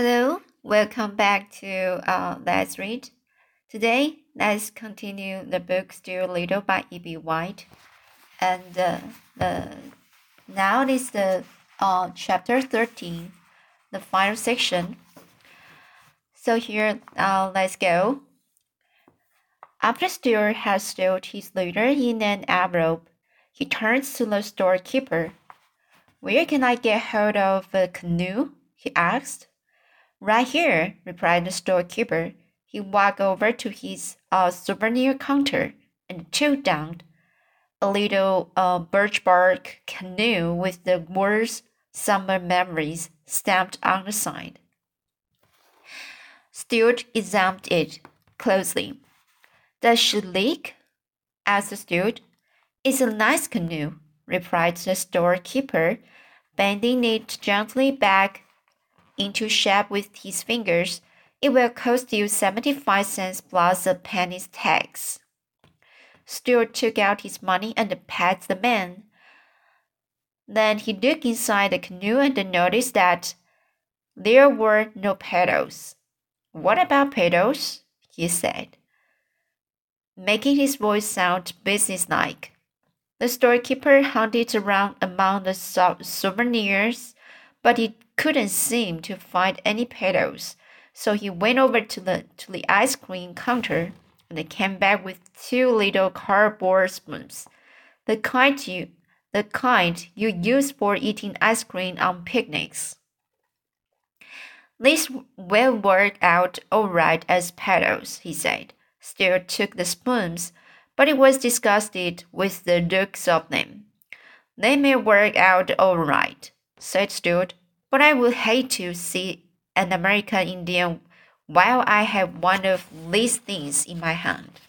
Hello, welcome back to uh, Let's Read. Today, let's continue the book Stuart Little by E.B. White. And uh, the, now is the uh, chapter 13, the final section. So here, uh, let's go. After Stuart has stowed his litter in an envelope, he turns to the storekeeper. Where can I get hold of a canoe? he asked. Right here, replied the storekeeper. He walked over to his uh, souvenir counter and took down a little uh, birch bark canoe with the words Summer Memories stamped on the side. Stuart examined it closely. Does she leak? asked Stuart. It's a nice canoe, replied the storekeeper, bending it gently back into shape with his fingers, it will cost you 75 cents plus a penny's tax. Stuart took out his money and paid the man. Then he looked inside the canoe and noticed that there were no pedals. What about pedals? he said, making his voice sound businesslike. The storekeeper hunted around among the souvenirs, but he couldn't seem to find any pedals, so he went over to the to the ice cream counter and came back with two little cardboard spoons, the kind you the kind you use for eating ice cream on picnics. These will work out all right as pedals, he said. Stuart took the spoons, but he was disgusted with the looks of them. They may work out all right, said Stuart, but I would hate to see an American Indian while I have one of these things in my hand.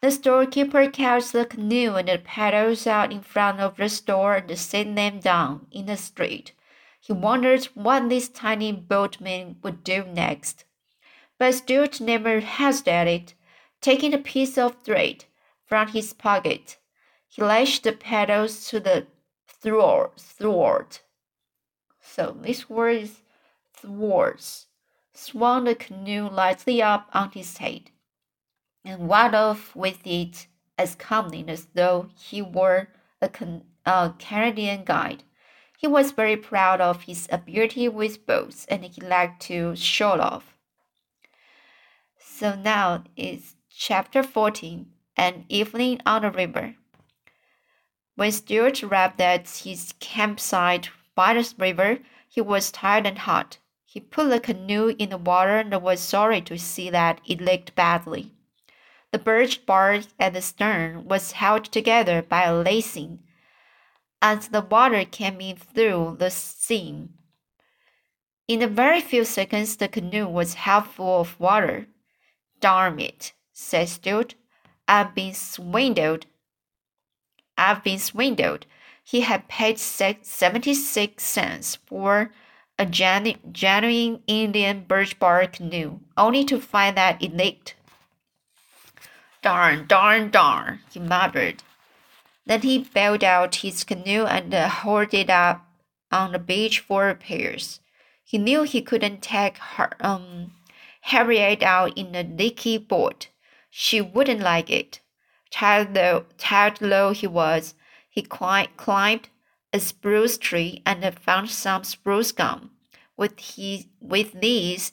The storekeeper carries the canoe and the paddles out in front of the store and set them down in the street. He wondered what this tiny boatman would do next. But Stuart never hesitated. Taking a piece of thread from his pocket, he lashed the paddles to the thwart so this word is thwarts, swung the canoe lightly up on his head, and went off with it as calmly as though he were a, a Canadian guide. He was very proud of his ability with boats, and he liked to show off. So now it's chapter 14 An Evening on the River. When Stuart arrived at his campsite by the river, he was tired and hot. He put the canoe in the water and was sorry to see that it leaked badly. The birch bark at the stern was held together by a lacing, and the water came in through the seam. In a very few seconds, the canoe was half full of water. Darn it, said Stuart. I've been swindled. I've been swindled he had paid 76 cents for a genu genuine Indian birch bark canoe, only to find that it leaked. Darn, darn, darn, he muttered. Then he bailed out his canoe and hauled it up on the beach for repairs. He knew he couldn't take her, um, Harriet out in a leaky boat. She wouldn't like it. Tired though, tired though he was, he climbed a spruce tree and found some spruce gum. With, he, with these,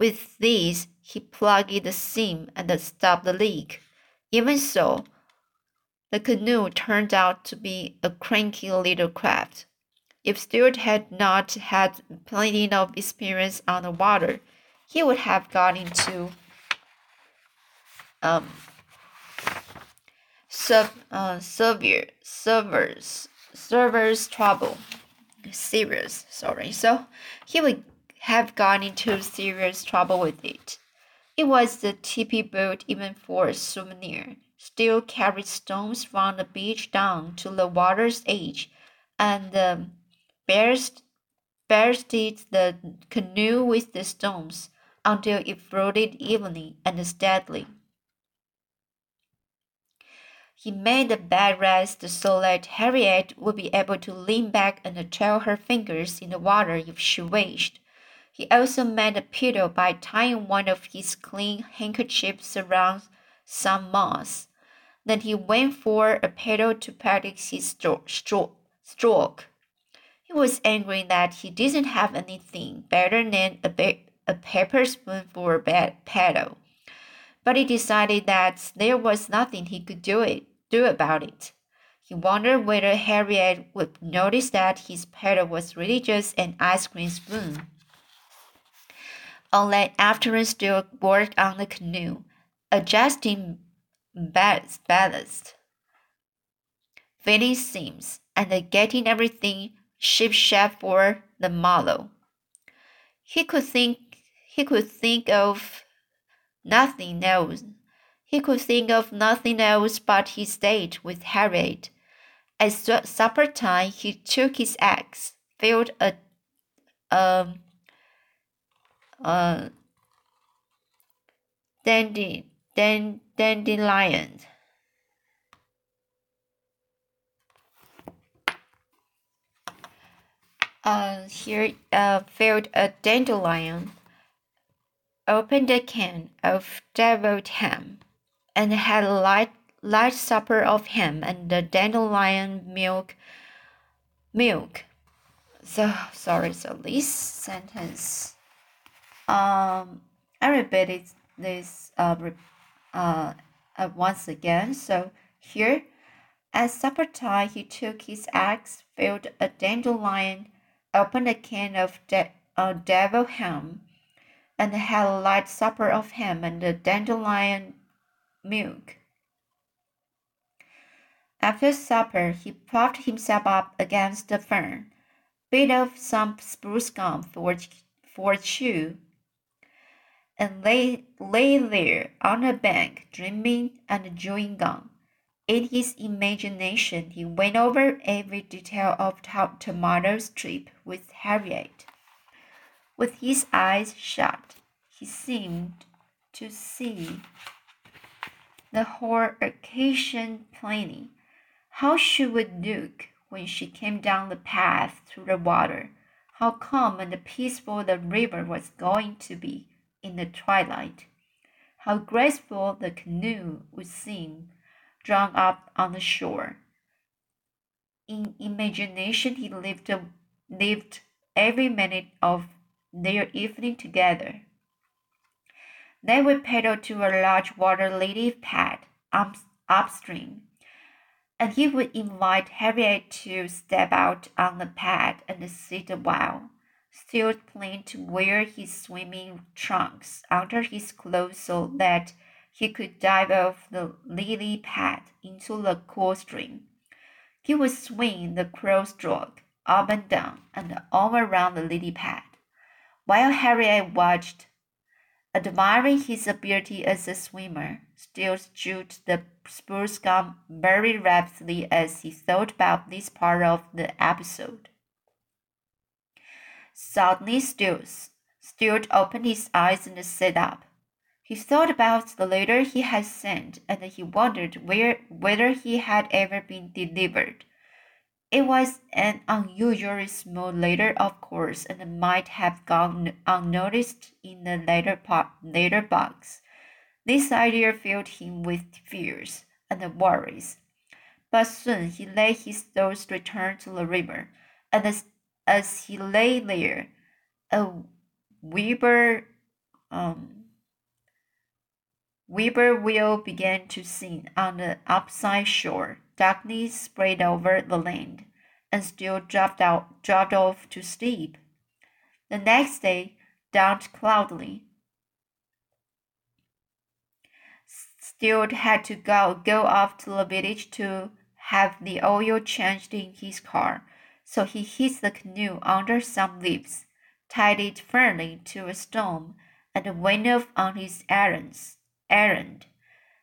with these, he plugged the seam and stopped the leak. Even so, the canoe turned out to be a cranky little craft. If Stuart had not had plenty of experience on the water, he would have got into um, sub, uh, severe servers servers trouble. Serious sorry. So he would have gone into serious trouble with it. It was the tippy boat even for a souvenir. Still carried stones from the beach down to the water's edge and um, burst bursted the canoe with the stones until it floated evenly and steadily He made a bed rest so that Harriet would be able to lean back and trail her fingers in the water if she wished. He also made a pillow by tying one of his clean handkerchiefs around some moss. Then he went for a paddle to practice his stroke. He was angry that he didn't have anything better than a, a paper spoon for a bed paddle. But he decided that there was nothing he could do it do about it. He wondered whether Harriet would notice that his paddle was just an ice cream spoon. All that afternoon, Stuart worked on the canoe, adjusting ballast, fitting seams, and getting everything shipshape for the model. He could think he could think of nothing else he could think of nothing else but his date with Harriet. At supper time, he took his axe, filled a, um, uh, dandy, dan, dandelion. Uh, here, uh, filled a dandelion, opened a can of deviled ham and had a light, light supper of ham and the dandelion milk. Milk. So sorry. So this sentence. Um, I repeated this uh, uh, uh, once again. So here, at supper time, he took his axe, filled a dandelion, opened a can of de- uh, devil ham, and had a light supper of ham and the dandelion milk. After supper, he propped himself up against the fern, bit off some spruce gum for, for chew, and lay, lay there on a bank, dreaming and chewing gum. In his imagination, he went over every detail of Tomato's trip with Harriet. With his eyes shut, he seemed to see the whole occasion plainly. How she would look when she came down the path through the water, how calm and peaceful the river was going to be in the twilight, how graceful the canoe would seem drawn up on the shore. In imagination, he lived, lived every minute of their evening together. They would paddle to a large water lily pad up, upstream, and he would invite Harriet to step out on the pad and sit a while. Stuart planned to wear his swimming trunks under his clothes so that he could dive off the lily pad into the cool stream. He would swing the crawl stroke up and down and all around the lily pad. While Harriet watched, Admiring his ability as a swimmer, Stuart chewed the spruce gum very rapidly as he thought about this part of the episode. Suddenly, Stuart, Stuart opened his eyes and sat up. He thought about the letter he had sent, and he wondered where, whether he had ever been delivered. It was an unusually small letter, of course, and might have gone unnoticed in the letter, letter box. This idea filled him with fears and worries. But soon he let his thoughts return to the river, and as, as he lay there, a weaver, um, whippoorwill began to sing on the opposite shore. Darkness spread over the land, and Stuart dropped out dropped off to sleep. The next day dawned cloudily. Stuart had to go go off to the village to have the oil changed in his car, so he hid the canoe under some leaves, tied it firmly to a stone, and went off on his errands errand,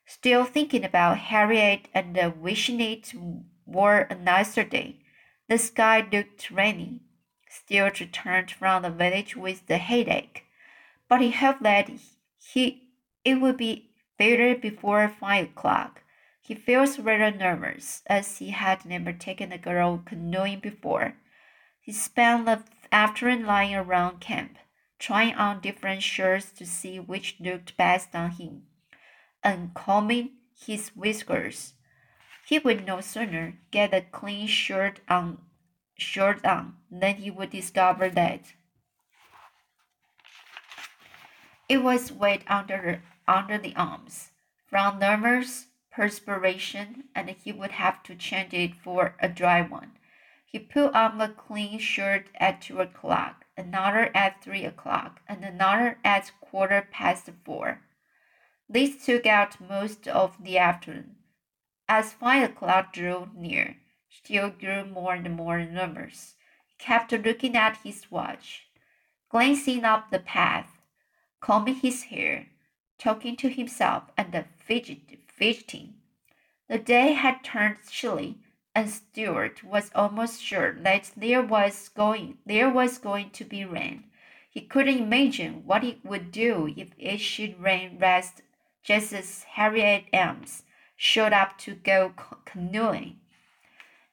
still thinking about Harriet and wishing it were a nicer day. The sky looked rainy. Stuart returned from the village with the headache, but he hoped that he it would be better before five o'clock. He feels rather nervous, as he had never taken a girl canoeing before. He spent the afternoon lying around camp, trying on different shirts to see which looked best on him, and combing his whiskers. He would no sooner get a clean shirt on shirt on than he would discover that it was wet under under the arms from nervous perspiration, and he would have to change it for a dry one. He put on a clean shirt at two o'clock, another at three o'clock, and another at quarter past four. This took out most of the afternoon. As five o'clock drew near, Steele grew more and more nervous. He kept looking at his watch, glancing up the path, combing his hair, talking to himself, and fidgeting. The day had turned chilly, and Stuart was almost sure that there was going there was going to be rain. He couldn't imagine what it would do if it should rain rest just as Harriet Ames showed up to go canoeing.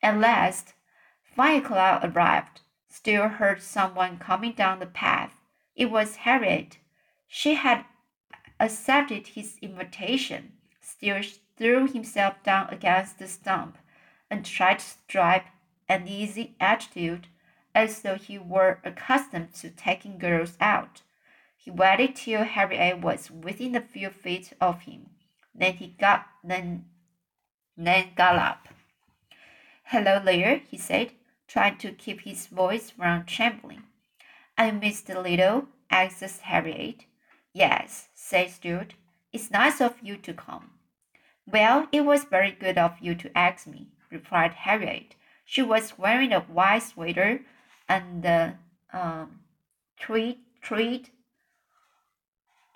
At last, o'clock arrived. Steele heard someone coming down the path. It was Harriet. She had accepted his invitation. Steele threw himself down against the stump and tried to strike an easy attitude as though he were accustomed to taking girls out. He waited till Harriet was within a few feet of him. Then he got then then got up. Hello there, he said, trying to keep his voice from trembling. I missed a little, asked Harriet. Yes, said Stuart. It's nice of you to come. Well, it was very good of you to ask me, replied Harriet. She was wearing a white sweater and a um, tweed, tweed,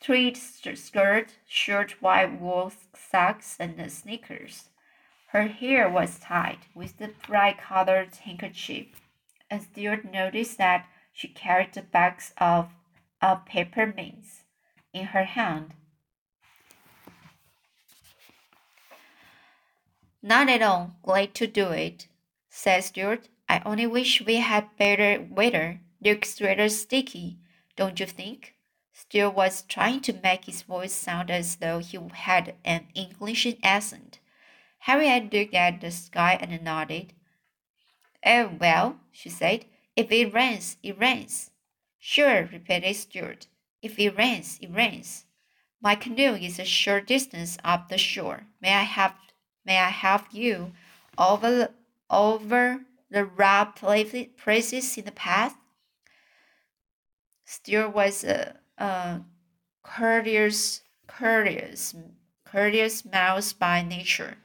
tweed skirt, short white wool socks, and sneakers. Her hair was tied with a bright colored handkerchief, and Stuart noticed that she carried a box of, of peppermints in her hand. Not at all glad to do it, said Stuart. I only wish we had better weather. Looks rather sticky, don't you think? Stuart was trying to make his voice sound as though he had an English accent. Harriet looked at the sky and nodded. Oh, well, she said, if it rains, it rains. Sure, repeated Stuart. If it rains, it rains. My canoe is a short distance up the shore. May I have may I have you over over the rough places in the path? Stuart was a, a courteous, courteous, courteous mouse by nature.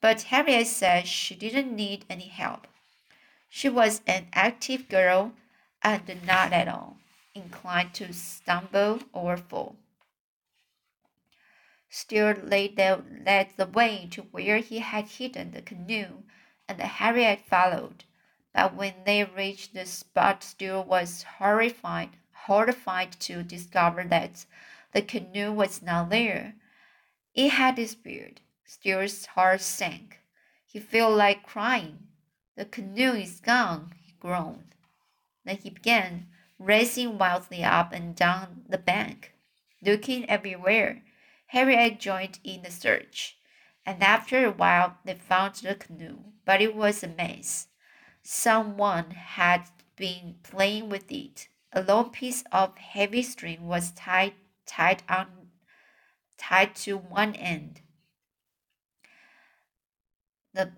But Harriet said she didn't need any help. She was an active girl and not at all inclined to stumble or fall. Stuart led the, led the way to where he had hidden the canoe, and Harriet followed. But when they reached the spot, Stuart was horrified, horrified to discover that the canoe was not there. It had disappeared. Stuart's heart sank. He felt like crying. The canoe is gone, he groaned. Then he began racing wildly up and down the bank, looking everywhere. Harriet joined in the search, and after a while they found the canoe, but it was a mess. Someone had been playing with it. A long piece of heavy string was tied tied on tied to one end. The,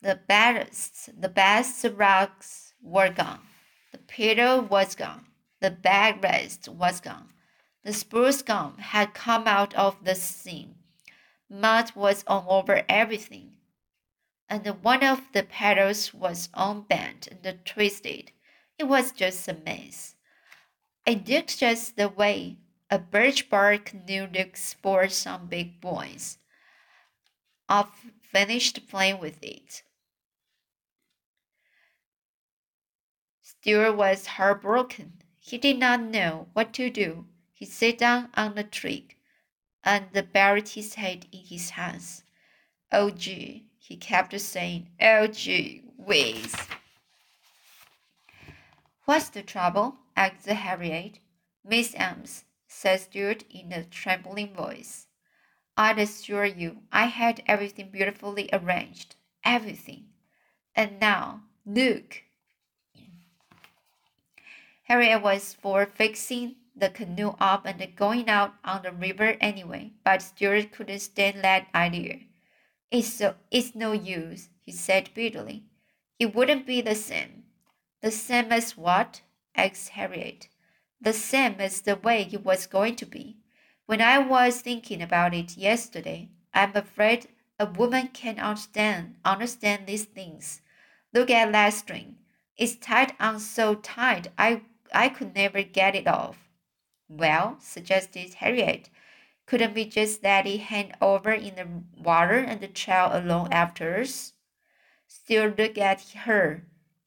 the ballast, the best rocks were gone. The pedal was gone. The backrest was gone. The spruce gum had come out of the seam. Mud was all over everything. And one of the pedals was unbent and twisted. It was just a mess. It looked just the way a birch bark canoe looks for some big boys. I've finished playing with it. Stuart was heartbroken. He did not know what to do. He sat down on the tree and buried his head in his hands. Oh, gee, he kept saying, Oh, gee whiz. What's the trouble? Asked Harriet. Miss Ames, said Stuart in a trembling voice. I assure you, I had everything beautifully arranged. Everything. And now, look. Harriet was for fixing the canoe up and going out on the river anyway, but Stuart couldn't stand that idea. It's so it's no use, he said bitterly. It wouldn't be the same. The same as what? Asked Harriet. The same as the way it was going to be. When I was thinking about it yesterday, I'm afraid a woman can't understand understand these things. Look at that string. It's tied on so tight I I could never get it off. Well, suggested Harriet, couldn't we just let it hang over in the water and trail along after us? Still look at her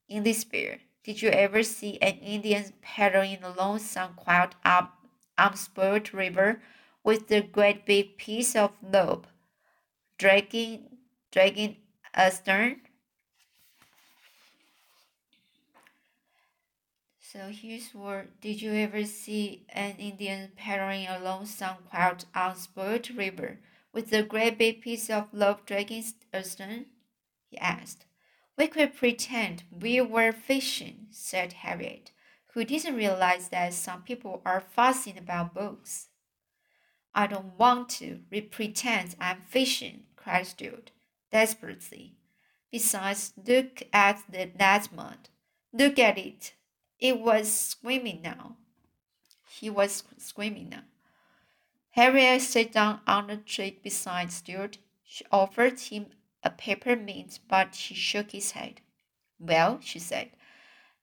in despair. Did you ever see an Indian paddling along some quiet up unspoiled river with a great big piece of rope dragging dragging astern? So here's word. Did you ever see an Indian paddling along some quiet, unspoiled river with a great big piece of rope dragging astern? he asked. We could pretend we were fishing, said Harriet, who didn't realize that some people are fussing about books. I don't want to pretend I'm fishing, cried Stuart, desperately. Besides, look at the, that mud. Look at it. It was screaming now. He was screaming now. Harriet sat down on the tree beside Stuart. She offered him a peppermint, but he shook his head. Well, she said,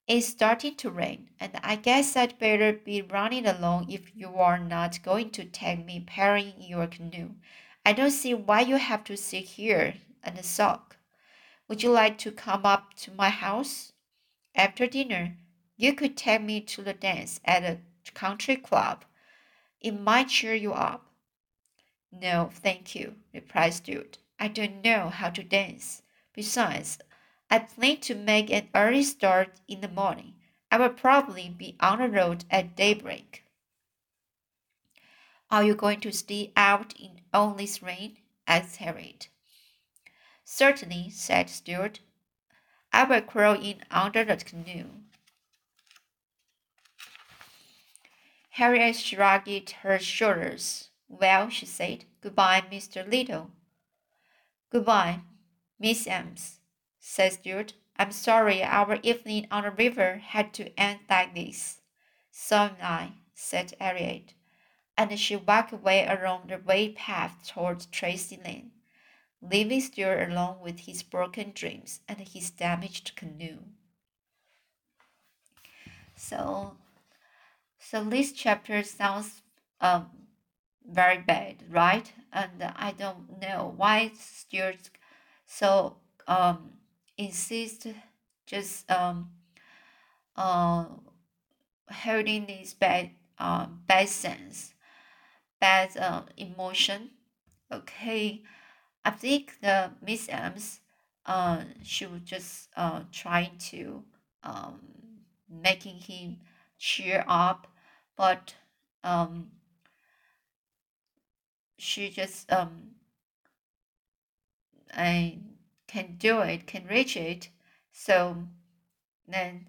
it's starting to rain, and I guess I'd better be running along if you are not going to take me paddling in your canoe. I don't see why you have to sit here and sulk. Would you like to come up to my house? After dinner, you could take me to the dance at a country club. It might cheer you up. No, thank you, replied Stuart. I don't know how to dance. Besides, I plan to make an early start in the morning. I will probably be on the road at daybreak. Are you going to stay out in all this rain? asked Harriet. Certainly, said Stuart. I will crawl in under the canoe. Harriet shrugged her shoulders. Well, she said, goodbye, Mr. Little. Goodbye, Miss Ames, says Stuart. I'm sorry our evening on the river had to end like this. So am I, said Harriet, and she walked away along the white path toward Tracy Lane, leaving Stuart alone with his broken dreams and his damaged canoe. So so this chapter sounds um, very bad, right? And I don't know why Stuart so um, insist just um, uh, holding this bad uh, bad sense, bad uh, emotion. Okay, I think the Miss Ames uh, she was just uh, trying to um, making him cheer up but um, she just um, I can do it, can reach it. So then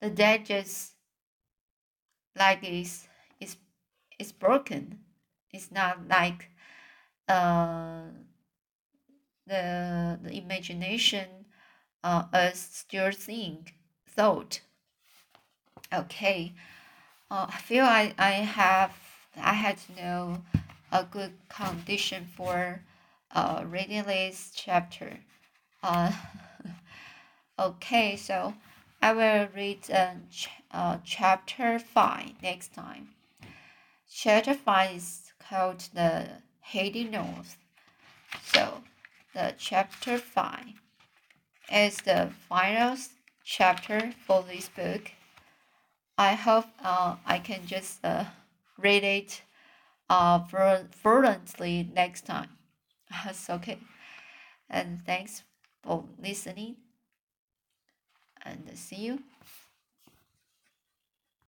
the dad just like is is is broken. It's not like uh the the imagination uh us still think thought. Okay. Uh, I feel I, I have I had to know a good condition for uh, reading this chapter. Uh, okay, so I will read uh, ch uh, chapter 5 next time. Chapter 5 is called The Heading North. So, the chapter 5 is the final chapter for this book. I hope uh, I can just uh, read it uh, fluently next time. That's okay. And thanks for listening. And see you.